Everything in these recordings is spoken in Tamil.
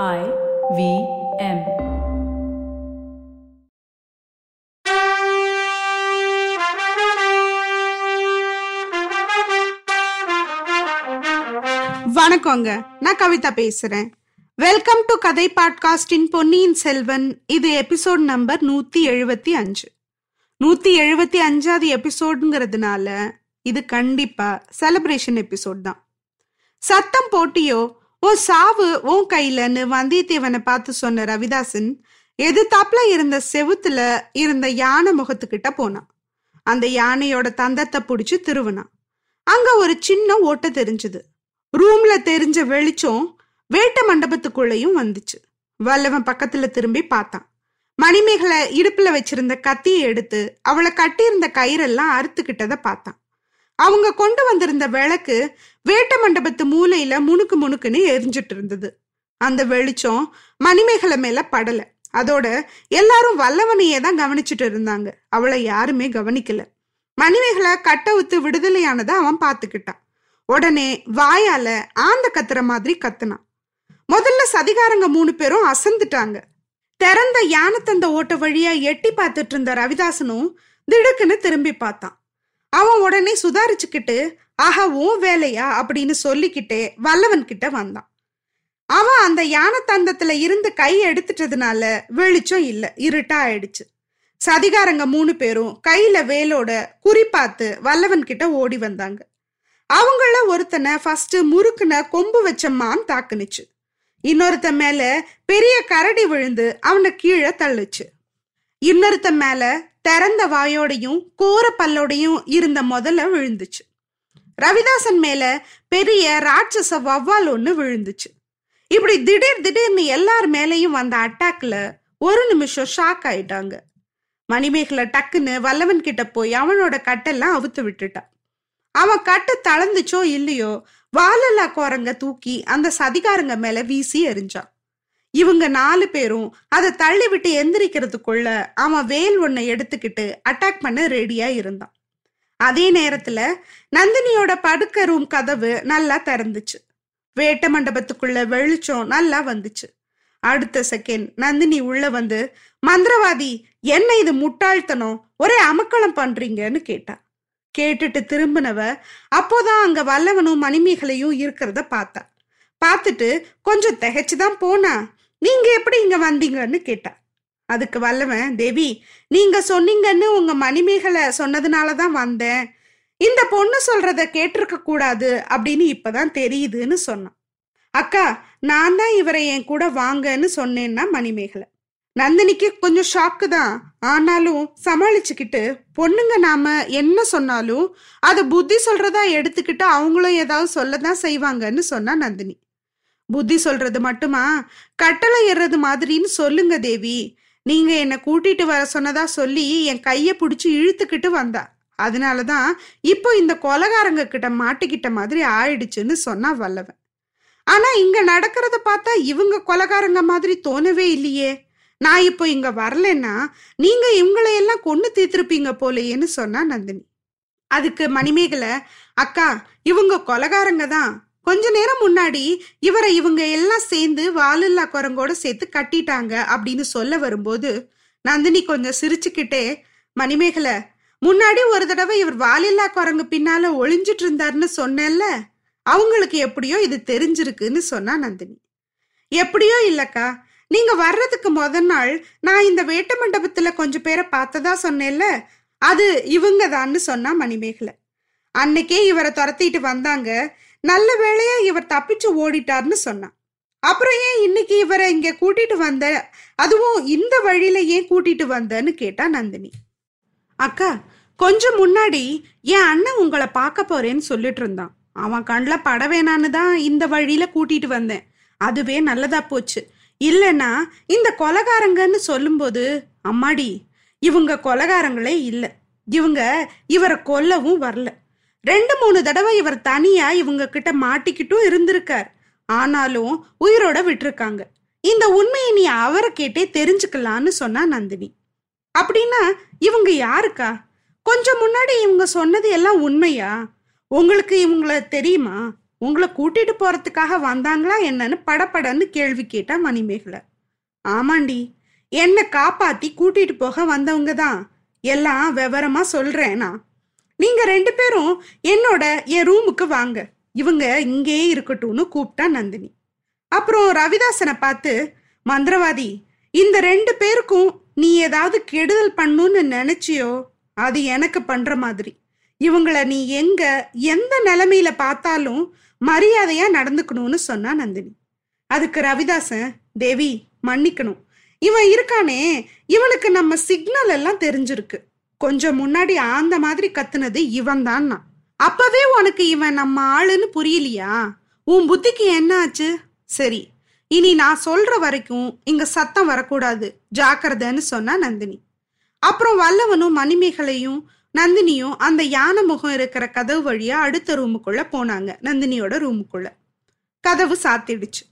I V M. வணக்கங்க. நான் கவிதா பேசுறேன். வெல்கம் டு கதை பாட்காஸ்டின் பொன்னியின் செல்வன் இது எபிசோட் நம்பர் நூத்தி எழுபத்தி அஞ்சு. நூத்தி எழுபத்தி அஞ்சாவது எபிசோடுங்கிறதுனால இது கண்டிப்பா செலிப்ரேஷன் எபிசோட் தான். சத்தம் போட்டியோ ஓ சாவு உன் கையிலன்னு வந்தியத்தேவனை பார்த்து சொன்ன ரவிதாசன் எதிர்த்தாப்புல இருந்த செவுத்துல இருந்த யானை முகத்துக்கிட்ட போனான். அந்த யானையோட தந்தத்தை புடிச்சு திருவினான். அங்க ஒரு சின்ன ஓட்டை தெரிஞ்சது. ரூம்ல தெரிஞ்ச வெளிச்சம் வேட்ட மண்டபத்துக்குள்ளேயும் வந்துச்சு. வல்லவன் பக்கத்துல திரும்பி பார்த்தான். மணிமேகலை இடுப்புல வச்சிருந்த கத்தியை எடுத்து அவளை கட்டியிருந்த கயிறெல்லாம் அறுத்துக்கிட்டத பார்த்தான். அவங்க கொண்டு வந்திருந்த விளக்கு வேட்ட மண்டபத்து மூலையில முணுக்கு முணுக்குன்னு எரிஞ்சிட்டு இருந்தது. அந்த வெளிச்சம் மணிமேகலை மேல படல. அதோட எல்லாரும் வல்லவனையே தான் கவனிச்சுட்டு இருந்தாங்க. அவளை யாருமே கவனிக்கல. மணிமேகலை கட்டவுத்து விடுதலையானதை அவன் பார்த்துக்கிட்டான். உடனே வாயால ஆந்த கத்துற மாதிரி கத்துனான். முதல்ல சதிகாரங்க மூணு பேரும் அசந்துட்டாங்க. திறந்த யானை தந்த ஓட்ட வழியா எட்டி பார்த்துட்டு இருந்த ரவிதாசனும் திடுக்குன்னு திரும்பி பார்த்தான். அவன் உடனே சுதாரிச்சுக்கிட்டு ஆஹா ஓ வேலையா? அப்படின்னு சொல்லிக்கிட்டே வல்லவன் கிட்ட வந்தான். அவன் அந்த யானை தந்தத்துல இருந்து கை எடுத்துட்டதுனால வெளிச்சம் இல்லை இருட்டா ஆயிடுச்சு. சதிகாரங்க மூணு பேரும் கையில வேலோட குறிப்பாத்து வல்லவன் கிட்ட ஓடி வந்தாங்க. அவங்கள ஒருத்தனை ஃபர்ஸ்ட் முறுக்குன கொம்பு வச்ச மான் தாக்குனுச்சு. இன்னொருத்த மேல பெரிய கரடி விழுந்து அவனை கீழே தள்ளுச்சு. இன்னொருத்த மேல திறந்த வாயோடையும் கூற பல்லோடையும் இருந்த முதல்ல விழுந்துச்சு. ரவிதாசன் மேல பெரிய ராட்சச வவ்வால் ஒன்று விழுந்துச்சு. இப்படி திடீர் திடீர்னு எல்லார் மேலையும் வந்த அட்டாக்ல ஒரு நிமிஷம் ஷாக் ஆயிட்டாங்க. மணிமேகலை டக்குன்னு வல்லவன் கிட்ட போய் அவனோட கட்டெல்லாம் அவுத்து விட்டுட்டான் அவன் கட்டு தளர்ந்துச்சோ இல்லையோ வாலல்லா குரங்க தூக்கி அந்த சதிகாரங்க மேல வீசி எறிஞ்சான் இவங்க நாலு பேரும் அதை தள்ளி விட்டு எந்திரிக்கிறதுக்குள்ள அவன் வேல் ஒன்னை எடுத்துக்கிட்டு அட்டாக் பண்ண ரெடியா இருந்தான். அதே நேரத்துல நந்தினியோட படுக்க ரூம் கதவு நல்லா திறந்துச்சு. வேட்ட மண்டபத்துக்குள்ள வெளிச்சம் நல்லா வந்துச்சு. அடுத்த செகண்ட் நந்தினி உள்ள வந்து மந்திரவாதி என்ன இது முட்டாள்தனம்? ஒரே அமக்களம் பண்றீங்கன்னு கேட்டா. கேட்டுட்டு திரும்பினவ அப்போதான் அங்க வல்லவனும் மணிமேகலையும் இருக்கிறத பார்த்தா. பார்த்துட்டு கொஞ்சம் திகைச்சுதான் போனா. நீங்க எப்படி இங்க வந்தீங்கன்னு கேட்டா. அதுக்கு வல்லவன் தேவி நீங்க சொன்னீங்கன்னு உங்க மணிமேகலை சொன்னதுனாலதான் வந்தேன். இந்த பொண்ணு சொல்றத கேட்டிருக்க கூடாது அப்படின்னு இப்பதான் தெரியுதுன்னு சொன்னான். அக்கா நான் தான் இவரை என் கூட வாங்கன்னு சொன்னேன்னா மணிமேகலை. நந்தினிக்கு கொஞ்சம் ஷாக்கு தான். ஆனாலும் சமாளிச்சுக்கிட்டு பொண்ணுங்க நாம என்ன சொன்னாலும் அதை புத்தி சொல்றதா எடுத்துக்கிட்டு அவங்களும் ஏதாவது சொல்லதான் செய்வாங்கன்னு சொன்னா நந்தினி. புத்தி சொல்றது மட்டுமா? கட்டளை ஏறது மாதிரின்னு சொல்லுங்க தேவி. நீங்க என்னை கூட்டிட்டு வர சொன்னதா சொல்லி என் கைய பிடிச்சி இழுத்துக்கிட்டு வந்தா. அதனாலதான் இப்போ இந்த கொலகாரங்க கிட்ட மாட்டிக்கிட்ட மாதிரி ஆயிடுச்சுன்னு சொன்னா வல்லவன். ஆனா இங்க நடக்கிறத பார்த்தா இவங்க கொலகாரங்க மாதிரி தோணவே இல்லையே. நான் இப்போ இங்க வரலன்னா நீங்க இவங்களை எல்லாம் கொண்டு தீர்த்திருப்பீங்க போலையேன்னு சொன்னா நந்தினி. அதுக்கு மணிமேகலை அக்கா இவங்க கொலகாரங்க தான். கொஞ்ச நேரம் முன்னாடி இவரை இவங்க எல்லாம் சேர்ந்து வாலில்லா குரங்கோட சேர்த்து கட்டிட்டாங்க அப்படின்னு சொல்ல வரும்போது நந்தினி கொஞ்சம் சிரிச்சுக்கிட்டே மணிமேகலை முன்னாடி ஒரு தடவை இவர் வாலில்லா குரங்கு பின்னால ஒளிஞ்சிட்டு இருந்தாருன்னு சொன்னேன்ல அவங்களுக்கு எப்படியோ இது தெரிஞ்சிருக்குன்னு சொன்னா நந்தினி. எப்படியோ இல்லக்கா நீங்க வர்றதுக்கு முத நாள் நான் இந்த வேட்ட மண்டபத்துல கொஞ்சம் பேரை பார்த்ததா சொன்னேன்ல அது இவங்க தான்னு சொன்னா மணிமேகலை. அன்னைக்கே இவரை துரத்திட்டு வந்தாங்க நல்ல வேளையா இவர் தப்பிச்சு ஓடிட்டார்னு சொன்னான். அப்புறம் ஏன் இன்னைக்கு இவரை இங்க கூட்டிட்டு வந்த அதுவும் இந்த வழியில ஏன் கூட்டிட்டு வந்தன்னு கேட்டா நந்தினி. அக்கா கொஞ்சம் முன்னாடி என் அண்ணன் உங்களை பார்க்க போறேன்னு சொல்லிட்டு இருந்தான். அவன் கண்ணில் பட வேணான்னு தான் இந்த வழியில கூட்டிட்டு வந்தேன். அதுவே நல்லதா போச்சு. இல்லைன்னா இந்த கொலகாரங்கன்னு சொல்லும்போது அம்மாடி இவங்க கொலகாரங்களே இல்லை. இவங்க இவரை கொல்லவும் வரல. ரெண்டு மூணு தடவை இவர் தனியா இவங்க கிட்ட மாட்டிக்கிட்டும் இருந்திருக்கார். ஆனாலும் உயிரோட விட்டிருக்காங்க. இந்த உண்மையை நீ அவரை கேட்டே தெரிஞ்சுக்கலான்னு சொன்னா நந்தினி. அப்படின்னா இவங்க யாருக்கா? கொஞ்சம் முன்னாடி இவங்க சொன்னது எல்லாம் உண்மையா? உங்களுக்கு இவங்கள தெரியுமா? உங்களை கூட்டிட்டு போறதுக்காக வந்தாங்களா என்னன்னு படப்படன்னு கேள்வி கேட்டா மணிமேகலை. ஆமாண்டி என்னை காப்பாத்தி கூட்டிட்டு போக வந்தவங்க தான். எல்லாம் விவரமா சொல்றேன் நான். நீங்க ரெண்டு பேரும் என்னோட என் ரூமுக்கு வாங்க. இவங்க இங்கேயே இருக்கட்டும்னு கூப்பிட்டா நந்தினி. அப்புறம் ரவிதாசனை பார்த்து மந்திரவாதி இந்த ரெண்டு பேருக்கும் நீ ஏதாவது கெடுதல் பண்ணுன்னு நினைச்சியோ? அது எனக்கு பண்ற மாதிரி. இவங்கள நீ எங்க எந்த நிலைமையில பார்த்தாலும் மரியாதையா நடந்துக்கணும்னு சொன்னா நந்தினி. அதுக்கு ரவிதாசன் தேவி மன்னிக்கணும். இவன் இருக்கானே இவனுக்கு நம்ம சிக்னல் எல்லாம் தெரிஞ்சிருக்கு. கொஞ்சம் முன்னாடி ஆந்த மாதிரி கத்துனது இவன் தான் அப்பவே உனக்கு இவன் நம்ம ஆளுன்னு புரியலையா? உன் புத்திக்கு என்ன ஆச்சு? சரி இனி நான் சொல்ற வரைக்கும் இங்க சத்தம் வரக்கூடாது. ஜாக்கிரதைன்னு சொன்னா நந்தினி. அப்புறம் வல்லவனும் மணிமேகலையும் நந்தினியும் அந்த யானை முகம் இருக்கிற கதவு வழியா அடுத்த ரூமுக்குள்ள போனாங்க நந்தினியோட ரூமுக்குள்ள. கதவு சாத்திடுச்சு.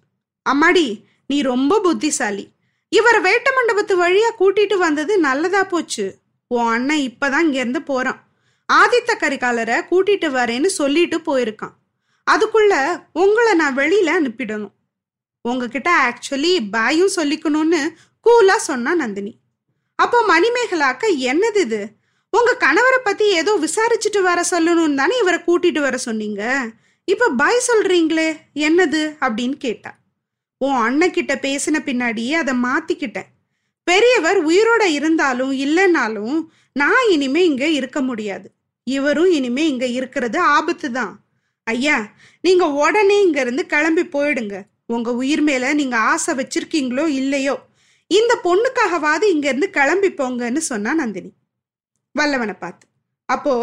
அம்மாடி நீ ரொம்ப புத்திசாலி. இவரை வேட்ட மண்டபத்து வழியா கூட்டிட்டு வந்தது நல்லதா போச்சு. உன் அண்ணன் இப்பதான் இங்கேருந்து போறான். ஆதித்த கரிகாலரை கூட்டிட்டு வரேன்னு சொல்லிட்டு போயிருக்கான். அதுக்குள்ள உங்களை நான் வெளியில அனுப்பிடணும். உங்ககிட்ட ஆக்சுவலி பாயும் சொல்லிக்கணும்னு கூலா சொன்னா நந்தினி. அப்போ மணிமேகலாக்க என்னது இது? உங்க கணவரை பத்தி ஏதோ விசாரிச்சுட்டு வர சொல்லணும்னு தானே இவரை கூட்டிட்டு வர சொன்னீங்க? இப்ப பாய் சொல்றீங்களே என்னது? அப்படின்னு கேட்டா. உன் அண்ணன் கிட்ட பேசின பின்னாடியே அதை மாத்திக்கிட்டேன். பெரியவர் உயிரோட இருந்தாலும் இல்லைனாலும் நான் இனிமே இங்க இருக்க முடியாது. இவரும் இனிமே இங்க இருக்கிறது ஆபத்து தான். ஐயா நீங்க உடனே இங்க இருந்து கிளம்பி போயிடுங்க. உங்க உயிர் மேல நீங்க ஆசை வச்சிருக்கீங்களோ இல்லையோ இந்த பொண்ணுக்காகவாது இங்க இருந்து கிளம்பி போங்கன்னு சொன்னா நந்தினி. வல்லவனை பார்த்து அப்போ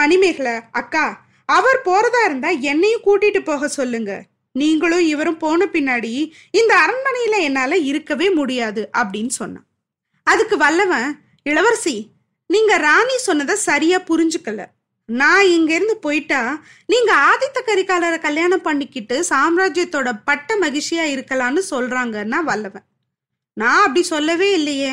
மணிமேகலை அக்கா அவர் போறதா இருந்தா என்னையும் கூட்டிட்டு போக சொல்லுங்க. நீங்களும் இவரும் போன பின்னாடி இந்த அரண்மனையில என்னால இருக்கவே முடியாது அப்படின்னு சொன்னான். அதுக்கு வல்லவன் இளவரசி நீங்க ராணி சொன்னதை சரியா புரிஞ்சுக்கல. நான் இங்கேருந்து போயிட்டா நீங்க ஆதித்த கரிகாலரை கல்யாணம் பண்ணிக்கிட்டு சாம்ராஜ்யத்தோட பட்ட மகிழ்ச்சியா இருக்கலாம்னு சொல்றாங்கன்னா வல்லவன். நான் அப்படி சொல்லவே இல்லையே.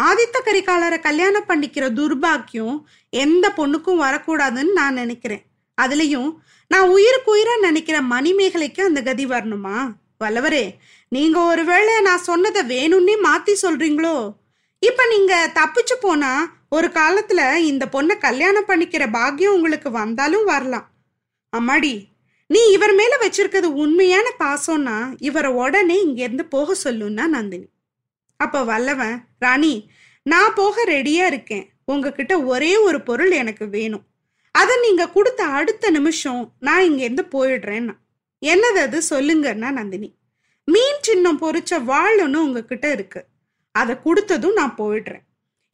ஆதித்த கரிகாலரை கல்யாணம் பண்ணிக்கிற துர்பாக்கியம் எந்த பொண்ணுக்கும் வரக்கூடாதுன்னு நான் நினைக்கிறேன். அதுலயும் நான் உயிருக்கு உயிரா நினைக்கிற மணிமேகலைக்கு அந்த கதி வரணுமா? வல்லவரே நீங்க ஒருவேளை நான் சொன்னதை வேணும்னே மாத்தி சொல்றீங்களோ? இப்ப நீங்க தப்பிச்சு போனா ஒரு காலத்துல இந்த பொண்ணை கல்யாணம் பண்ணிக்கிற பாக்கியம் உங்களுக்கு வந்தாலும் வரலாம். அம்மாடி நீ இவர் மேல வச்சிருக்கிறது உண்மையான பாசம்னா இவரை உடனே இங்கேருந்து போக சொல்லுன்னா நந்தினி. அப்ப வல்லவன் ராணி நான் போக ரெடியா இருக்கேன். உங்ககிட்ட ஒரே ஒரு பொருள் எனக்கு வேணும். அதை நீங்க கொடுத்த அடுத்த நிமிஷம் நான் இங்கேருந்து போயிடுறேன்னா. என்னது அது? சொல்லுங்கன்னா நந்தினி. மீன் சின்னம் பொறிச்ச வாழ் ஒன்று உங்ககிட்ட இருக்குது அதை கொடுத்ததும் நான் போயிடுறேன்.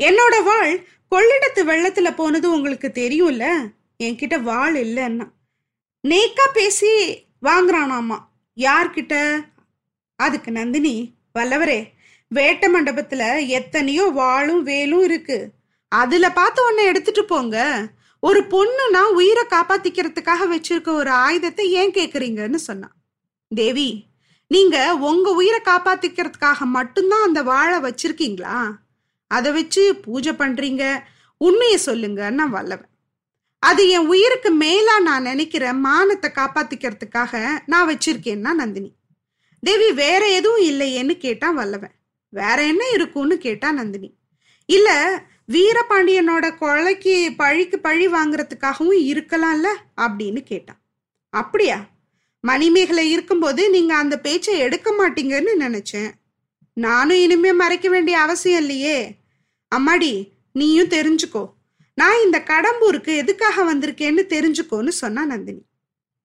என்னோட வாழ் கொள்ளிடத்து வெள்ளத்துல போனது உங்களுக்கு தெரியும்ல? என்கிட்ட வாழ் இல்லைன்னா. நேக்கா பேசி வாங்குறானாமா? யார்கிட்ட? அதுக்கு நந்தினி வல்லவரே வேட்ட மண்டபத்துல எத்தனையோ வாளும் வேலும் இருக்கு. அதுல பார்த்து உன்னை எடுத்துட்டு போங்க. ஒரு பொண்ணுனா உயிரை காப்பாத்திக்கிறதுக்காக வச்சிருக்க ஒரு ஆயுதத்தை ஏன் கேக்குறீங்கன்னு சொன்னான். தேவி நீங்க உங்க உயிரை காப்பாத்திக்கிறதுக்காக மட்டும்தான் அந்த வாழை வச்சிருக்கீங்களா? அதை வச்சு பூஜை பண்றீங்க. உண்மையை சொல்லுங்கன்னு நான் வல்லவன். அது என் உயிருக்கு மேலா நான் நினைக்கிற மானத்தை காப்பாத்திக்கிறதுக்காக நான் வச்சிருக்கேன்னா நந்தினி. தேவி வேற எதுவும் இல்லையேன்னு கேட்டான் வல்லவன். வேற என்ன இருக்கும்னு கேட்டா நந்தினி. இல்ல வீரபாண்டியனோட கொலைக்கு பழிக்கு பழி வாங்குறதுக்காகவும் இருக்கலாம்ல அப்படின்னு கேட்டான் அப்படியா? மணிமேகலை இருக்கும்போது நீங்க அந்த பேச்சை எடுக்க மாட்டீங்கன்னு நினைச்சேன். நானும் இனிமே மறைக்க வேண்டிய அவசியம் இல்லையே. அம்மாடி நீயும் தெரிஞ்சுக்கோ. நான் இந்த கடம்பூருக்கு எதுக்காக வந்திருக்கேன்னு தெரிஞ்சுக்கோன்னு சொன்னா நந்தினி.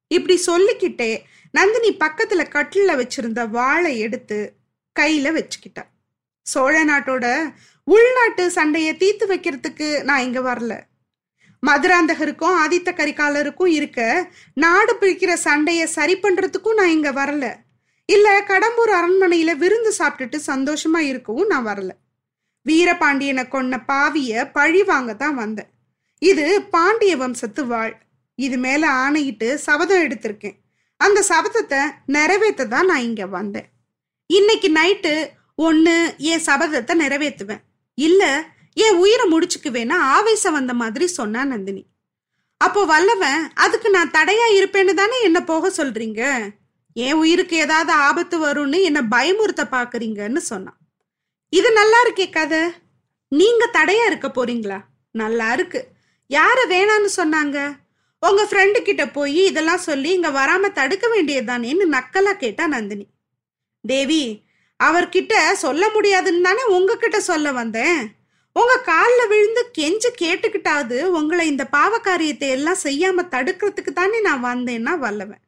இப்படி சொல்லிக்கிட்டே நந்தினி பக்கத்துல கட்டில வச்சிருந்த வாழை எடுத்து கையில வச்சுக்கிட்டா. சோழ நாட்டோட உள்நாட்டு சண்டையை தீர்த்து வைக்கிறதுக்கு நான் இங்க வரல. மதுராந்தகருக்கும் ஆதித்த கரிகாலருக்கும் இருக்க நாடு பிரிக்கிற சண்டையை சரி பண்றதுக்கும் நான் இங்க வரல. இல்ல கடம்பூர் அரண்மனையில விருந்து சாப்பிட்டுட்டு சந்தோஷமா இருக்கவும் நான் வரல. வீரபாண்டியனை கொன்ன பாவிய பழி வாங்க தான் வந்தேன். இது பாண்டிய வம்சத்து வாழ். இது மேல ஆணையிட்டு சபதம் எடுத்திருக்கேன். அந்த சபதத்தை நிறைவேற்ற தான் நான் இங்க வந்தேன். இன்னைக்கு நைட்டு ஒன்று என் சபதத்தை நிறைவேற்றுவேன் இல்லை என் உயிரை முடிச்சுக்குவேன்னா ஆவேசம் வந்த மாதிரி சொன்னா நந்தினி. அப்போ வல்லவன் அதுக்கு நான் தடையா இருப்பேன்னு தானே என்ன போக சொல்றீங்க? என் உயிருக்கு ஏதாவது ஆபத்து வரும்னு என்ன பயமுறுத்த பாக்குறீங்கன்னு சொன்னான். இது நல்லா இருக்கே கதை. நீங்க தடையா இருக்க போறீங்களா? நல்லா இருக்கு. யார வேணான்னு சொன்னாங்க? உங்க ஃப்ரெண்டு கிட்ட போய் இதெல்லாம் சொல்லி இங்க வராம தடுக்க வேண்டியதுதானேன்னு நக்கலா கேட்டா நந்தினி. தேவி அவர்கிட்ட சொல்ல முடியாதுன்னு தானே உங்ககிட்ட சொல்ல வந்தேன். உங்க காலில் விழுந்து கெஞ்சு கேட்டுக்கிட்டாவது உங்களை இந்த பாவக்காரியத்தை எல்லாம் செய்யாம தடுக்கிறதுக்கு தானே நான் வந்தேன்னா வல்லவன்.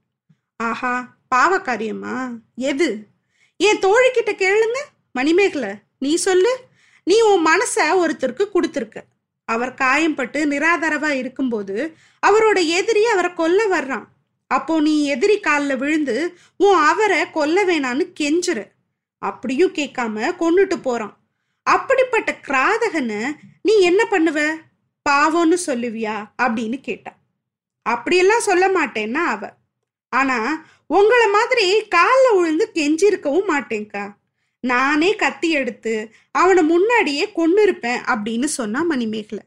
ஆஹா பாவக்காரியமா? எது? என் தோழிக்கிட்ட கேளுங்க. மணிமேகலை நீ சொல்லு. நீ உன் மனச ஒருத்தருக்கு கொடுத்துருக்க. அவர் காயம்பட்டு நிராதரவா இருக்கும்போது அவரோட எதிரி அவரை கொல்ல வர்றான். அப்போ நீ எதிரி காலில் விழுந்து உன் அவரை கொல்ல வேணான்னு கெஞ்சுற. அப்படியும் கேட்காம கொண்டுட்டு போறான். அப்படிப்பட்ட கிராதகனை நீ என்ன பண்ணுவ? பாவம்னு சொல்லுவியா? அப்படின்னு கேட்டா. அப்படியெல்லாம் சொல்ல மாட்டேன்னா அவ. ஆனா உங்களை மாதிரி காலில் விழுந்து கெஞ்சிருக்கவும் மாட்டேங்க்கா. நானே கத்தி எடுத்து அவனை முன்னாடியே கொண்டு இருப்பேன் அப்படின்னு சொன்னா மணிமேகலை.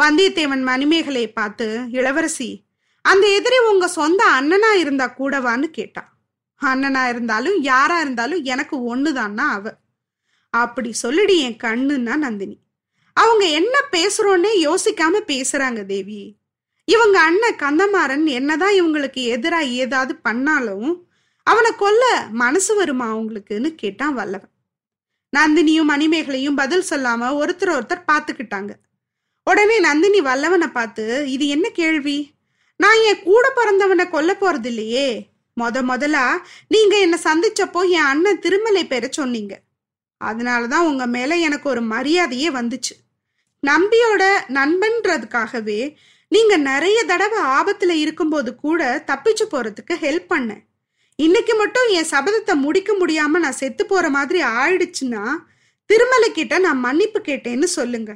வந்தியத்தேவன் மணிமேகலையை பார்த்து இளவரசி அந்த எதிரி உங்க சொந்த அண்ணனா இருந்தா கூடவான்னு கேட்டான் அண்ணனா இருந்தாலும் யாரா இருந்தாலும் எனக்கு ஒண்ணுதான்னா அவ. அப்படி சொல்லிடி என் கண்ணுன்னா நந்தினி. அவங்க என்ன பேசுறோன்னே யோசிக்காம பேசுறாங்க தேவி. இவங்க அண்ணன் கந்தமாறன் என்னதான் இவங்களுக்கு எதிராக ஏதாவது பண்ணாலும் அவனை கொல்ல மனசு வருமா அவங்களுக்குன்னு கேட்டான் வல்லவன். நந்தினியும் மணிமேகலையும் பதில் சொல்லாம ஒருத்தர் ஒருத்தர் பார்த்துக்கிட்டாங்க உடனே நந்தினி வல்லவனை பார்த்து இது என்ன கேள்வி? நான் என் கூட பிறந்தவனை கொல்ல போறது இல்லையே முத முதலா நீங்க என்னை சந்திச்சப்போ என் அண்ணன் திருமலை பெற சொன்னீங்க. அதனால தான் உங்கள் மேலே எனக்கு ஒரு மரியாதையே வந்துச்சு. நம்பியோட நண்பன்றதுக்காகவே நீங்கள் நிறைய தடவை ஆபத்தில் இருக்கும்போது கூட தப்பிச்சு போகிறதுக்கு ஹெல்ப் பண்ணேன். இன்னைக்கு மட்டும் என் சபதத்தை முடிக்க முடியாமல் நான் செத்து போகிற மாதிரி ஆயிடுச்சுன்னா திருமலை கிட்ட நான் மன்னிப்பு கேட்டேன்னு சொல்லுங்க.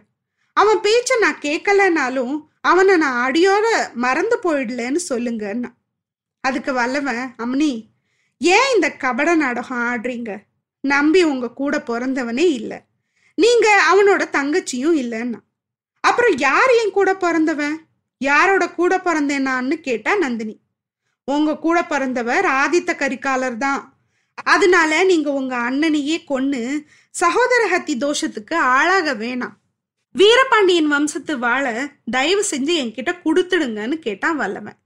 அவன் பேச்சை நான் கேட்கலனாலும் அவனை நான் அடியோட மறந்து போயிடலன்னு சொல்லுங்கன்னா. அதுக்கு வல்லவன் அம்னி ஏன் இந்த கபட நாடகம் ஆடுறீங்க? நம்பி உங்க கூட பிறந்தவனே இல்லை. நீங்க அவனோட தங்கச்சியும் இல்லைன்னா. அப்புறம் யார் என் கூட பிறந்தவன் யாரோட கூட பிறந்தேனான்னு கேட்டா நந்தினி. உங்க கூட பிறந்தவர் ஆதித்த கரிகாலர் தான். அதனால நீங்க உங்க அண்ணனையே கொன்னு சகோதர ஹத்தி தோஷத்துக்கு ஆளாக வேணாம். வீரபாண்டியன் வம்சத்து வாழ தயவு செஞ்சு என்கிட்ட கொடுத்துடுங்கன்னு கேட்டான் வல்லவன்.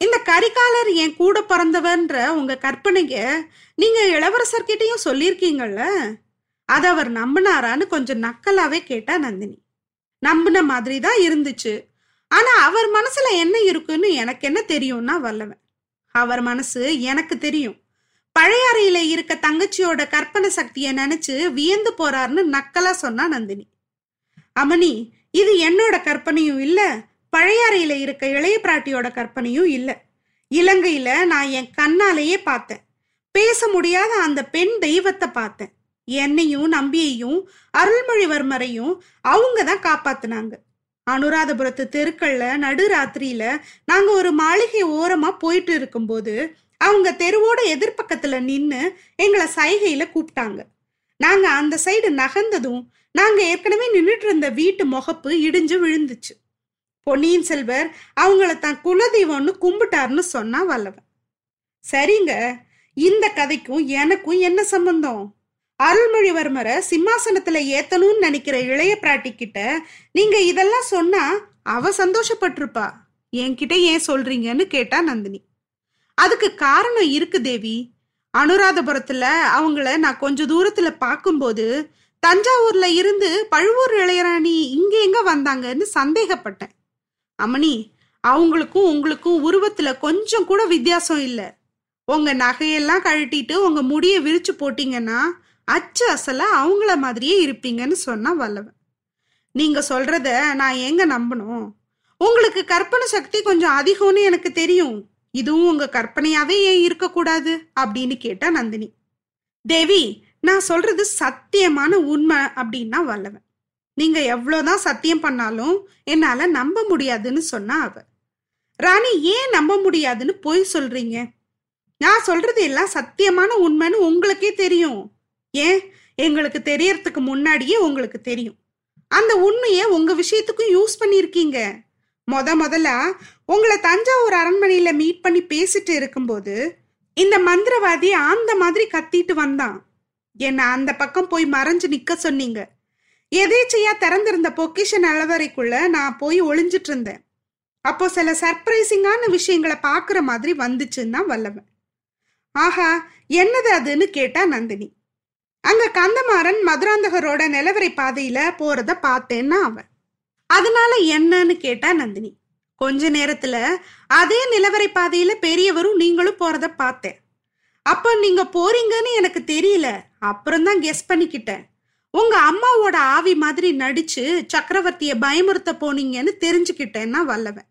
இந்த கரிகாலர் என் கூட பிறந்தவன்ற உங்க கற்பனைக நீங்க இளவரசர்கிட்டயும் சொல்லியிருக்கீங்கல்ல? அத அவர் நம்பினாரான்னு கொஞ்சம் நக்கலாவே கேட்டா நந்தினி. நம்பின மாதிரி தான் இருந்துச்சு. ஆனா அவர் மனசுல என்ன இருக்குன்னு எனக்கு என்ன தெரியும்னா வல்லவன். அவர் மனசு எனக்கு தெரியும். பழையாறையில இருக்க தங்கச்சியோட கற்பனை சக்தியை நினைச்சு வியந்து போறாருன்னு நக்கலா சொன்னா நந்தினி. அமனி இது என்னோட கற்பனையும் இல்ல. பழையாறையில இருக்க இளைய பிராட்டியோட கற்பனையும் இல்லை. இலங்கையில நான் என் கண்ணாலேயே பார்த்தேன். பேச முடியாத அந்த பெண் தெய்வத்தை பார்த்தேன். என்னையும் நம்பியையும் அருள்மொழிவர்மரையும் அவங்க தான் காப்பாத்தினாங்க. அனுராதபுரத்து தெருக்கள்ல நடுராத்திரியில நாங்க ஒரு மாளிகை ஓரமா போயிட்டு இருக்கும்போது அவங்க தெருவோட எதிர்பக்கத்துல நின்னு எங்களை சைகையில கூப்பிட்டாங்க. நாங்க அந்த சைடு நகர்ந்ததும் நாங்க ஏற்கனவே நின்றுட்டு இருந்த வீட்டு முகப்பு இடிஞ்சு விழுந்துச்சு. பொன்னியின் செல்வர் அவங்கள தான் குலதெய்வம்னு கும்பிட்டாருன்னு சொன்னா வல்லவன். சரிங்க இந்த கதைக்கும் எனக்கும் என்ன சம்பந்தம்? அருள்மொழிவர்மரை சிம்மாசனத்துல ஏத்தணும்னு நினைக்கிற இளைய பிராட்டி கிட்ட நீங்க இதெல்லாம் சொன்னா அவ சந்தோஷப்பட்டிருப்பா. என்கிட்ட ஏன் சொல்றீங்கன்னு கேட்டா நந்தினி. அதுக்கு காரணம் இருக்கு தேவி. அனுராதபுரத்துல அவங்கள நான் கொஞ்ச தூரத்துல பார்க்கும்போது தஞ்சாவூர்ல இருந்து பழுவூர் இளையராணி இங்க எங்க வந்தாங்கன்னு சந்தேகப்பட்டேன். அம்மணி அவங்களுக்கும் உங்களுக்கும் உருவத்துல கொஞ்சம் கூட வித்தியாசம் இல்ல. உங்க நகையெல்லாம் கழட்டிட்டு உங்க முடிய விரிச்சு போட்டீங்கன்னா அச்சு அசல அவங்கள மாதிரியே இருப்பீங்கன்னு சொன்னா வல்லவன். நீங்க சொல்றத நான் எங்க நம்பணும்? உங்களுக்கு கற்பனை சக்தி கொஞ்சம் அதிகம்னு எனக்கு தெரியும். இதுவும் உங்க கற்பனையாவே ஏன் இருக்கக்கூடாது? அப்படின்னு கேட்டா நந்தினி. தேவி நான் சொல்றது சத்தியமான உண்மை அப்படின்னா வல்லவன். நீங்க எவ்வளவுதான் சத்தியம் பண்ணாலும் என்னால நம்ப முடியாதுன்னு சொன்னா அவ. ராணி ஏன் நம்ப முடியாதுன்னு பொய் சொல்றீங்க? நான் சொல்றது எல்லாம் சத்தியமான உண்மைன்னு உங்களுக்கே தெரியும். ஏன்? எங்களுக்கு தெரியறதுக்கு முன்னாடியே உங்களுக்கு தெரியும். அந்த உண்மையை உங்க விஷயத்துக்கும் யூஸ் பண்ணியிருக்கீங்க. முத முதல்ல உங்களை தஞ்சாவூர் அரண்மனையில மீட் பண்ணி பேசிட்டு இருக்கும்போது இந்த மந்திரவாதி அந்த மாதிரி கத்திட்டு வந்தான். என்ன அந்த பக்கம் போய் மறைஞ்சு நிக்க சொன்னீங்க. எதேச்சையா திறந்திருந்த பொக்கிஷன் அளவறைக்குள்ள நான் போய் ஒளிஞ்சிட்டு இருந்தேன் அப்போ சில சர்ப்ரைசிங்கான விஷயங்களை பாக்குற மாதிரி வந்துச்சுன்னா வல்லவன். ஆஹா என்னது அதுன்னு கேட்டா நந்தினி. அங்க கந்தமாறன் மதுராந்தகரோட நிலவரை பாதையில போறத பார்த்தேன்னா அவன். அதனால என்னன்னு கேட்டா நந்தினி. கொஞ்ச நேரத்துல அதே நிலவரை பாதையில பெரியவரும் நீங்களும் போறத பார்த்தேன். அப்ப நீங்க போறீங்கன்னு எனக்கு தெரியல. அப்புறம் தான் கெஸ் பண்ணிக்கிட்டேன். உங்க அம்மாவோட ஆவி மாதிரி நடிச்சு சக்கரவர்த்திய பயமுறுத்த போனீங்கன்னு தெரிஞ்சுக்கிட்டேன்னா வல்லவன்.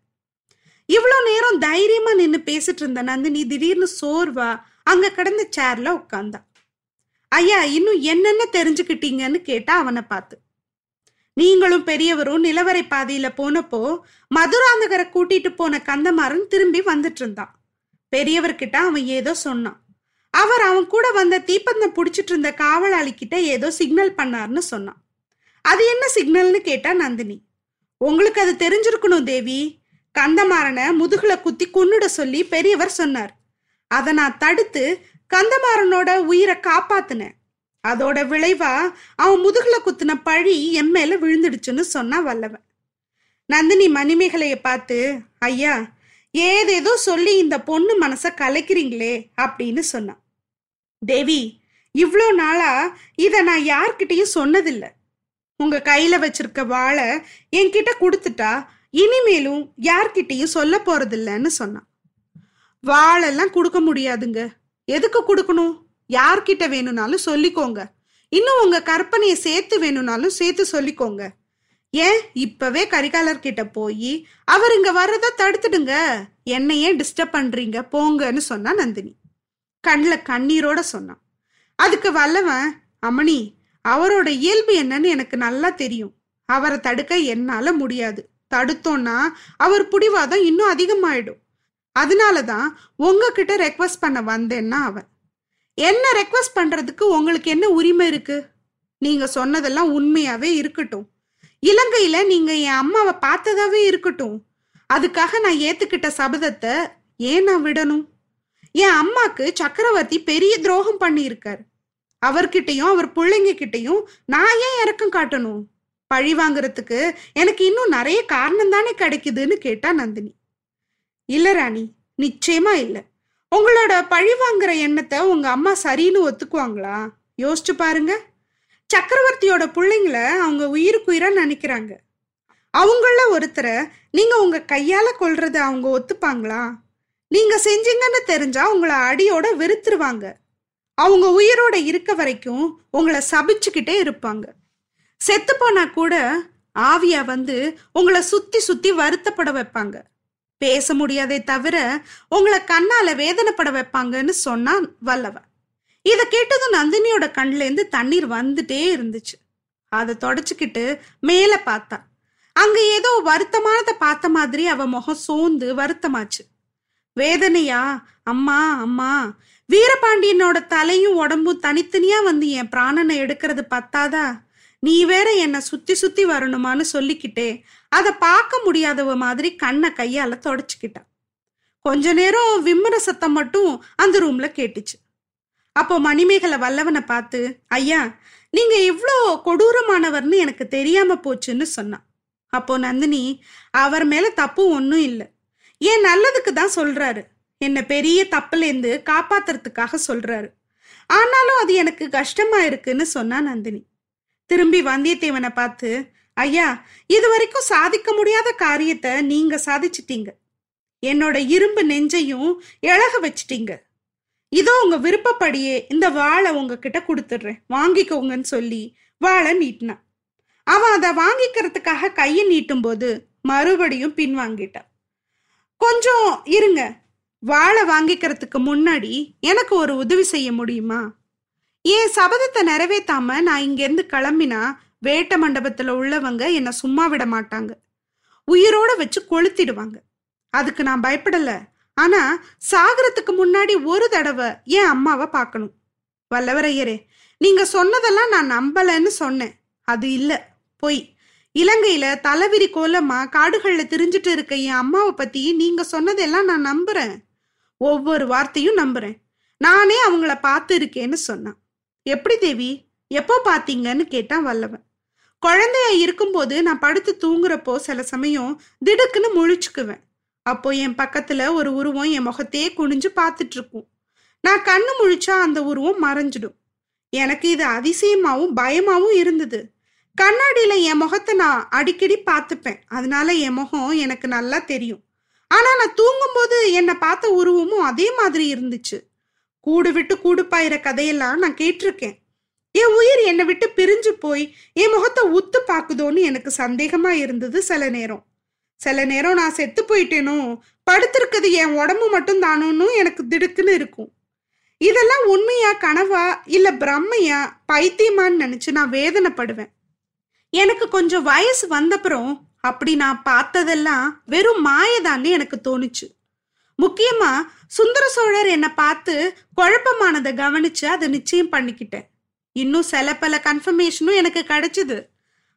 இவ்வளோ நேரம் தைரியமா நின்னு பேசிட்டு இருந்த நந்தினி திடீர்னு சோர்வா அங்க கிடந்த சேர்ல உட்காந்தா ஐயா இன்னும் என்னென்ன தெரிஞ்சுக்கிட்டீங்கன்னு கேட்டா அவனை பார்த்து. நீங்களும் பெரியவரும் நிலவரை பாதையில போனப்போ மதுராந்தகரை கூட்டிட்டு போன கந்தமாறன் திரும்பி வந்துட்டு இருந்தான். பெரியவர்கிட்ட அவன் ஏதோ சொன்னான். அவர் அவன் கூட வந்த தீப்பந்தம் பிடிச்சிட்டு இருந்த காவலாளி கிட்ட ஏதோ சிக்னல் பண்ணார்னு சொன்னான். அது என்ன சிக்னல்னு கேட்டா நந்தினி. உங்களுக்கு அது தெரிஞ்சிருக்கணும் தேவி. கந்தமாறனை முதுகுல குத்தி கொன்னுட சொல்லி பெரியவர் சொன்னார். அதை நான் தடுத்து கந்தமாறனோட உயிரை காப்பாத்தினேன். அதோட விளைவா அவன் முதுகுல குத்தின பழி என் மேல விழுந்துடுச்சுன்னு சொன்னா வல்லவன். நந்தினி மணிமேகலைய பார்த்து ஐயா ஏதேதோ சொல்லி இந்த பொண்ணு மனச கலைக்கிறீங்களே அப்படின்னு சொன்னான். தேவி இவ்வளோ நாளா இதை நான் யார்கிட்டயும் சொன்னதில்லை. உங்க கையில வச்சிருக்க வாழை என்கிட்ட கொடுத்துட்டா இனிமேலும் யார்கிட்டயும் சொல்ல போறதில்லன்னு சொன்னான். வாழெல்லாம் கொடுக்க முடியாதுங்க. எதுக்கு கொடுக்கணும்? யார்கிட்ட வேணும்னாலும் சொல்லிக்கோங்க. இன்னும் உங்க கற்பனையை சேர்த்து வேணும்னாலும் சேர்த்து சொல்லிக்கோங்க. ஏன் இப்பவே கரிகாலர் கிட்ட போய் அவர் இங்க வர்றத தடுத்துடுங்க. என்னை ஏன் டிஸ்டர்ப் பண்றீங்க போங்கன்னு சொன்னா நந்தினி. கண்ணில் கண்ணீரோட சொன்னான். அதுக்கு வல்லவன் அமணி அவரோட இயல்பு என்னன்னு எனக்கு நல்லா தெரியும். அவரை தடுக்க என்னால முடியாது. தடுத்தோன்னா அவர் புடிவாதம் இன்னும் அதிகமாயிடும். அதனாலதான் உங்ககிட்ட ரெக்வஸ்ட் பண்ண வந்தேன்னா அவன். என்ன ரெக்வஸ்ட் பண்றதுக்கு உங்களுக்கு என்ன உரிமை இருக்கு? நீங்க சொன்னதெல்லாம் உண்மையாவே இருக்கட்டும். இலங்கையில நீங்க என் அம்மாவை பார்த்ததாவே இருக்கட்டும். அதுக்காக நான் ஏத்துக்கிட்ட சபதத்தை ஏன் நான் விடணும்? என் அம்மாக்கு சக்கரவர்த்தி பெரிய துரோகம் பண்ணியிருக்கார். அவர்கிட்டயும் அவர் பிள்ளைங்க கிட்டையும் நான் ஏன் இறக்கம் காட்டணும்? பழி வாங்குறதுக்கு எனக்கு இன்னும் நிறைய காரணம் தானே கிடைக்குதுன்னு கேட்டா நந்தினி. இல்ல ராணி நிச்சயமா இல்ல. உங்களோட பழி வாங்குற எண்ணத்தை உங்க அம்மா சரின்னு ஒத்துக்குவாங்களா? யோசிச்சு பாருங்க. சக்கரவர்த்தியோட பிள்ளைங்கள அவங்க உயிருக்குயிரா நினைக்கிறாங்க. அவங்கள ஒருத்தரை நீங்க உங்க கையால கொல்றத அவங்க ஒத்துப்பாங்களா? நீங்க செஞ்சீங்கன்னு தெரிஞ்சா உங்களை அடியோட வெறுத்துருவாங்க. அவங்க உயிரோட இருக்க வரைக்கும் உங்களை சபிச்சுக்கிட்டே இருப்பாங்க. செத்து போனா கூட ஆவியா வந்து உங்களை சுத்தி சுத்தி வருத்தப்பட வைப்பாங்க. பேச முடியாதே தவிர உங்களை கண்ணால வேதனைப்பட வைப்பாங்கன்னு சொன்னான் வல்லவன். இதை கேட்டதும் நந்தினியோட கண்லேருந்து தண்ணீர் வந்துட்டே இருந்துச்சு. அதை தொடச்சிக்கிட்டு மேலே பார்த்தா. அங்க ஏதோ வருத்தமானதை பார்த்த மாதிரி அவ முகம் சோர்ந்து வருத்தமாச்சு. வேதனையா? அம்மா அம்மா. வீரபாண்டியனோட தலையும் உடம்பும் தனித்தனியா வந்து என் பிராணனை எடுக்கிறது பத்தாதா? நீ வேற என்னை சுத்தி சுத்தி வரணுமான்னு சொல்லிக்கிட்டே. அதை பார்க்க முடியாதவ மாதிரி கண்ணை கையால தொடச்சுக்கிட்டா. கொஞ்ச நேரம் விம்மர சத்தம் மட்டும் அந்த ரூம்ல கேட்டுச்சு. அப்போ மணிமேகலை வல்லவனை பார்த்து ஐயா நீங்க இவ்வளோ கொடூரமானவர்னு எனக்கு தெரியாம போச்சுன்னு சொன்னான். அப்போ நந்தினி அவர் மேல தப்பு ஒன்றும் இல்லை. ஏன் நல்லதுக்கு தான் சொல்றாரு. என்னை பெரிய தப்புலேருந்து காப்பாத்துறதுக்காக சொல்றாரு. ஆனாலும் அது எனக்கு கஷ்டமா இருக்குன்னு சொன்னா நந்தினி. திரும்பி வந்தியத்தேவனை பார்த்து ஐயா இது வரைக்கும் சாதிக்க முடியாத காரியத்தை நீங்க சாதிச்சிட்டீங்க. என்னோட இரும்பு நெஞ்சையும் இழக வச்சிட்டீங்க. இதோ உங்க விருப்பப்படியே இந்த வாழை உங்ககிட்ட கொடுத்துட்றேன். வாங்கிக்கோங்கன்னு சொல்லி வாழை நீட்டினான் அவன் அதை வாங்கிக்கிறதுக்காக கையை நீட்டும் போது மறுபடியும் பின்வாங்கிட்டான் கொஞ்சம் இருங்க. வாழை வாங்கிக்கிறதுக்கு முன்னாடி எனக்கு ஒரு உதவி செய்ய முடியுமா? என் சபதத்தை நிறைவேற்றாம நான் இங்கேருந்து கிளம்பினா வேட்ட மண்டபத்தில் உள்ளவங்க என்னை சும்மா விட மாட்டாங்க. உயிரோட வச்சு கொளுத்திடுவாங்க. அதுக்கு நான் பயப்படலை. ஆனா சாகரத்துக்கு முன்னாடி ஒரு தடவை என் அம்மாவை பார்க்கணும் வல்லவரையரே நீங்க சொன்னதெல்லாம் நான் நம்பலன்னு சொன்னேன். அது இல்ல. பொய் இலங்கையில தலைவிரி கோலமா காடுகள்ல திரிஞ்சிட்டு இருக்க என் அம்மாவை பத்தி நீங்க சொன்னதெல்லாம் நான் நம்புறேன். ஒவ்வொரு வார்த்தையும் நம்புறேன். நானே அவங்கள பார்த்து இருக்கேன்னு சொன்னான். எப்படி தேவி? எப்போ பாத்தீங்கன்னு கேட்டான் வல்லவன். குழந்தைய இருக்கும்போது நான் படுத்து தூங்குறப்போ சில சமயம் திடுக்குன்னு முழிச்சுக்குவேன். அப்போ என் பக்கத்துல ஒரு உருவம் என் முகத்தையே குனிஞ்சு பார்த்துட்டு இருக்கும் நான் கண்ணு முழிச்சா அந்த உருவம் மறைஞ்சிடும். எனக்கு இது அதிசயமாவும் பயமாவும் இருந்தது. கண்ணாடியில என் முகத்தை நான் அடிக்கடி பார்த்துப்பேன். அதனால என் முகம் எனக்கு நல்லா தெரியும். ஆனா நான் தூங்கும்போது என்னை பார்த்த உருவமும் அதே மாதிரி இருந்துச்சு. கூடு விட்டு கூடு பாயிற கதையெல்லாம் நான் கேட்டிருக்கேன். என் உயிர் என்னை விட்டு பிரிஞ்சு போய் என் முகத்தை உத்து பார்க்குதோன்னு எனக்கு சந்தேகமா இருந்தது சில நேரம். சில நேரம் நான் செத்து போயிட்டேனோ? படுத்திருக்கிறது என் உடம்பு மட்டும் தானோன்னு எனக்கு திடுக்குன்னு இருக்கும். இதெல்லாம் உண்மையா கனவா இல்ல பிரம்மையா பைத்தியமான்னு நினைச்சு நான் வேதனைப்படுவேன். எனக்கு கொஞ்சம் வயசு வந்தப்புறம் அப்படி நான் பார்த்ததெல்லாம் வெறும் மாயதான்னு எனக்கு தோணுச்சு. முக்கியமா சுந்தர சோழர் என்னை பார்த்து குழப்பமானதை கவனிச்சு அதை நிச்சயம் பண்ணிக்கிட்டேன். இன்னும் சில பல கன்ஃபர்மேஷனும் எனக்கு கிடைச்சது.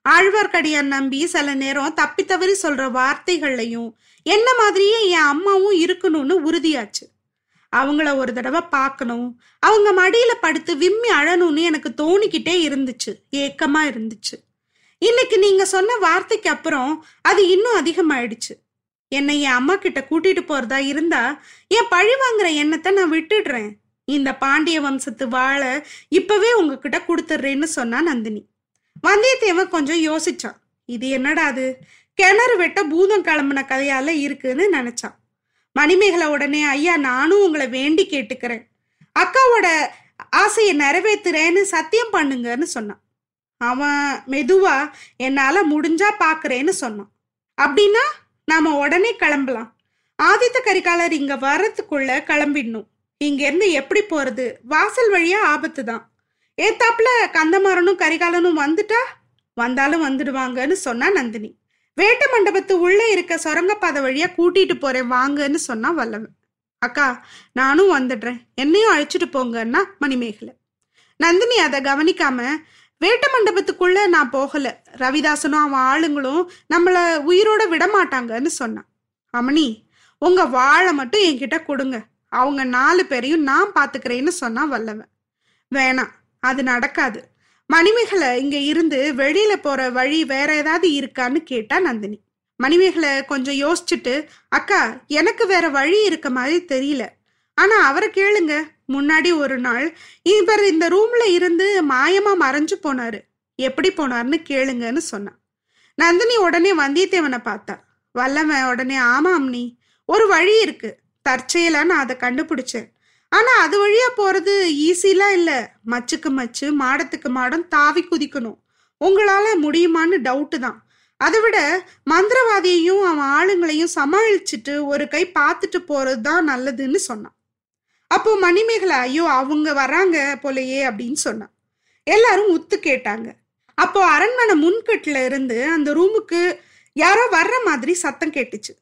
ஆழ்வார்க்கடியான் நம்பி சில நேரம் தப்பி தவறி சொல்ற வார்த்தைகள்லையும் என்ன மாதிரியே என் அம்மாவும் இருக்கணும்னு உறுதியாச்சு. அவங்கள ஒரு தடவை பார்க்கணும். அவங்க மடியில படுத்து விம்மி அழணும்னு எனக்கு தோணிக்கிட்டே இருந்துச்சு. ஏக்கமா இருந்துச்சு. இன்னைக்கு நீங்க சொன்ன வார்த்தைக்கு அப்புறம் அது இன்னும் அதிகமாயிடுச்சு. என்னை என் அம்மா கிட்ட கூட்டிட்டு போறதா இருந்தா என் பழி வாங்குற எண்ணத்தை நான் விட்டுடுறேன். இந்த பாண்டிய வம்சத்து வாழை இப்பவே உங்ககிட்ட கொடுத்துட்றேன்னு சொன்னா நந்தினி. வந்தியத்தேவன் கொஞ்சம் யோசிச்சான். இது என்னடா அது? கிணறு வெட்ட பூதம் கிளம்புன கதையால இருக்குன்னு நினைச்சான். மணிமேகலை உடனே ஐயா நானும் உங்களை வேண்டி கேட்டுக்கிறேன். அக்காவோட ஆசையை நிறைவேத்துறேன்னு சத்தியம் பண்ணுங்கன்னு சொன்னான். அவன் மெதுவா என்னால முடிஞ்சா பாக்குறேன்னு சொன்னான். அப்படின்னா நாம உடனே கிளம்பலாம். ஆதித்த கரிகாலர் இங்க வர்றதுக்குள்ள கிளம்பிடணும். இங்க இருந்து எப்படி போறது? வாசல் வழியா ஆபத்து தான் ஏத்தாப்புல கந்தமாறனும் கரிகாலனும் வந்துட்டா? வந்தாலும் வந்துடுவாங்கன்னு சொன்னா நந்தினி. வேட்ட மண்டபத்து உள்ளே இருக்க சுரங்கப்பாதை வழியா கூட்டிட்டு போறேன் வாங்கன்னு சொன்னா வல்லவன். அக்கா நானும் வந்துடுறேன். என்னையும் அழைச்சிட்டு போங்கன்னா மணிமேகலை. நந்தினி அதை கவனிக்காம வேட்ட மண்டபத்துக்குள்ள நான் போகல. ரவிதாசனும் அவன் ஆளுங்களும் நம்மள உயிரோட விட மாட்டாங்கன்னு சொன்னான். அமணி உங்க வாழை மட்டும் என்கிட்ட கொடுங்க. அவங்க நாலு பேரையும் நான் பாத்துக்கிறேன்னு சொன்னா வல்லவன். வேணாம். அது நடக்காது. மணிமேகலை இங்க இருந்து வெளியில போற வழி வேற ஏதாவது இருக்கான்னு கேட்டா நந்தினி. மணிமேகலை கொஞ்சம் யோசிச்சுட்டு அக்கா எனக்கு வேற வழி இருக்க மாதிரி தெரியல. ஆனா அவரை கேளுங்க. முன்னாடி ஒரு நாள் இவர் இந்த ரூம்ல இருந்து மாயமா மறைஞ்சு போனாரு. எப்படி போனார்னு கேளுங்கன்னு சொன்னான். நந்தினி உடனே வந்தியத்தேவனை பார்த்தா. வல்லவன் உடனே ஆமாம் நீ ஒரு வழி இருக்கு. தற்செயலா நான் அதை கண்டுபிடிச்சேன். ஆனா அது வழியா போறது ஈஸிலாம் இல்ல. மச்சுக்கு மச்சு மாடத்துக்கு மாடம் தாவி குதிக்கணும். உங்களால முடியுமான்னு டவுட்டு தான். அதை விட மந்திரவாதியையும் அவன் ஆளுங்களையும் சமாளிச்சுட்டு ஒரு கை பார்த்துட்டு போறது தான் நல்லதுன்னு சொன்னான். அப்போ மணிமேகலை ஐயோ அவங்க வராங்க போலயே அப்படின்னு சொன்னான். எல்லாரும் உத்து கேட்டாங்க. அப்போ அரண்மனை முன்கட்டுல இருந்து அந்த ரூமுக்கு யாரோ வர்ற மாதிரி சத்தம் கேட்டுச்சு.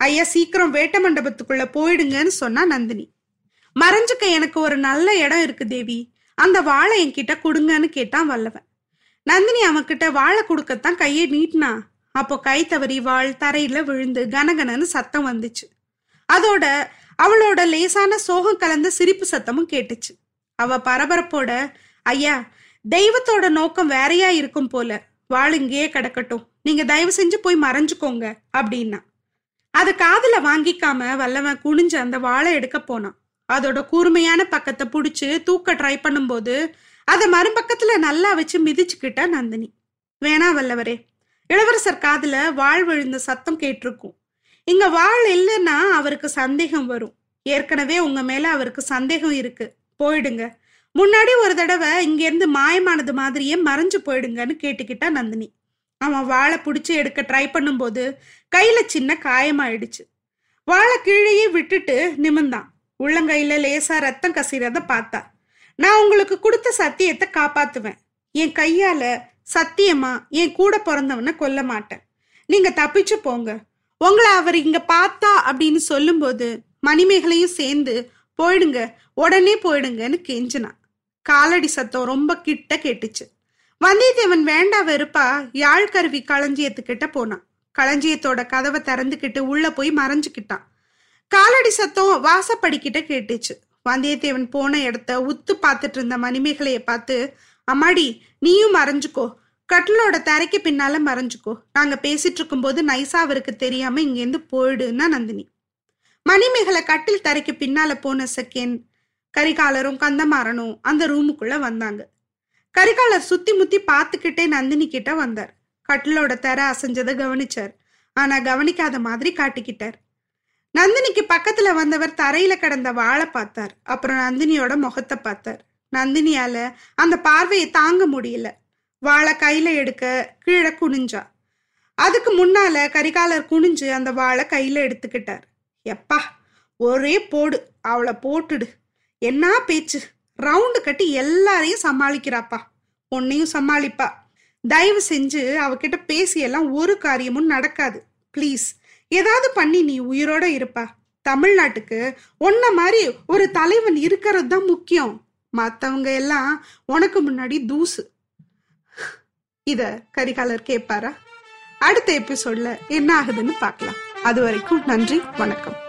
ஐயா சீக்கிரம் வேட்ட மண்டபத்துக்குள்ள போயிடுங்கன்னு சொன்னா நந்தினி. மறைஞ்சுக்க எனக்கு ஒரு நல்ல இடம் இருக்கு தேவி. அந்த வாழை என்கிட்ட கொடுங்கன்னு கேட்டான் வல்லவன். நந்தினி அவன்கிட்ட வாழை கொடுக்கத்தான் கையை நீட்டினா. அப்போ கை தவறி வாழ் தரையில விழுந்து கனகனன்னு சத்தம் வந்துச்சு. அதோட அவளோட லேசான சோகம் கலந்த சிரிப்பு சத்தமும் கேட்டுச்சு. அவ பரபரப்போட ஐயா தெய்வத்தோட நோக்கம் வேறையா இருக்கும் போல. வாழ் இங்கேயே கிடக்கட்டும். நீங்க தயவு செஞ்சு போய் மறைஞ்சுக்கோங்க அப்படின்னா. அதை காதுல வாங்கிக்காம வல்லவன் குனிஞ்சு அந்த வாழை எடுக்க போனான். அதோட கூர்மையான பக்கத்தை பிடிச்சி தூக்க ட்ரை பண்ணும்போது அதை மறுபக்கத்துல நல்லா வச்சு மிதிச்சுக்கிட்டா நந்தினி. வேணா வல்லவரே இளவரசர் காதுல வாழ் விழுந்த சத்தம் கேட்டிருக்கும். இங்க வாழ் இல்லைன்னா அவருக்கு சந்தேகம் வரும். ஏற்கனவே உங்க மேல அவருக்கு சந்தேகம் இருக்கு. போயிடுங்க. முன்னாடி ஒரு தடவை இங்கேருந்து மாயமானது மாதிரியே மறைஞ்சு போயிடுங்கன்னு கேட்டுக்கிட்டா நந்தினி. அவன் வாழை பிடிச்சி எடுக்க ட்ரை பண்ணும்போது கையில சின்ன காயமாயிடுச்சு. வாழை கீழேயே விட்டுட்டு நிமிந்தான் உள்ளங்கையில லேசா ரத்தம் கசிறத பார்த்தா. நான் உங்களுக்கு கொடுத்த சத்தியத்தை காப்பாத்துவேன். என் கையால சத்தியமா என் கூட பிறந்தவனை கொல்ல மாட்டேன். நீங்க தப்பிச்சு போங்க. உங்களை அவர் இங்க பார்த்தா அப்படின்னு சொல்லும்போது மணிமேகலையும் சேர்ந்து போயிடுங்க உடனே போயிடுங்கன்னு கெஞ்சினான். காலடி சத்தம் ரொம்ப கிட்ட கேட்டுச்சு. வந்தியத்தேவன் வேண்டா வெறுப்பா யாழ் கருவி களஞ்சியத்துக்கிட்ட போனான். களஞ்சியத்தோட கதவை திறந்துக்கிட்டு உள்ள போய் மறைஞ்சுக்கிட்டான். காலடி சத்தம் வாசப்படிக்கிட்ட கேட்டுச்சு. வந்தியத்தேவன் போன இடத்த உத்து பார்த்துட்டு இருந்த மணிமேகலைய பார்த்து அம்மாடி நீயும் மறைஞ்சுக்கோ. கட்டிலோட தரைக்கு பின்னால மறைஞ்சுக்கோ. நாங்க பேசிட்டு இருக்கும்போது நைசா அவருக்கு தெரியாம இங்கேருந்து போயிடுன்னா நந்தினி. மணிமேகலை கட்டில் தரைக்கு பின்னால போன செகண்ட் கரிகாலரும் கந்தமாறனும் அந்த ரூமுக்குள்ள வந்தாங்க. கரிகாலர் சுத்தி முத்தி பார்த்துக்கிட்டே நந்தினி கிட்ட வந்தார். கட்டிலோட தர அசைஞ்சதை கவனிச்சார். ஆனா கவனிக்காத மாதிரி காட்டிக்கிட்டார். நந்தினிக்கு பக்கத்துல வந்தவர் தரையில கிடந்த வாழை பார்த்தார். அப்புறம் நந்தினியோட முகத்தை பார்த்தார். நந்தினியால அந்த பார்வையை தாங்க முடியல. வாழை கையில எடுக்க கீழே குனிஞ்சா. அதுக்கு முன்னால கரிகாலர் குனிஞ்சு அந்த வாழை கையில எடுத்துக்கிட்டார். எப்பா ஒரே போடு அவளை போட்டுடு. என்ன பேச்சு? ரவுண்டு கட்டி எல்லாரையும் சமாளிக்கிறாப்பா. உன்னையும் சமாளிப்பா. தயவு செஞ்சு அவகிட்ட பேசியெல்லாம் ஒரு காரியமும் நடக்காது. ப்ளீஸ் ஏதாவது பண்ணி நீ உயிரோட இருப்பா. தமிழ்நாட்டுக்கு உன்ன மாதிரி ஒரு தலைவன் இருக்கிறது தான் முக்கியம். மற்றவங்க எல்லாம் உனக்கு முன்னாடி தூசு. இத கரிகாலர் கேட்பாரா அடுத்த எபிசோட்ல என்ன ஆகுதுன்னு பார்க்கலாம். அது வரைக்கும் நன்றி வணக்கம்.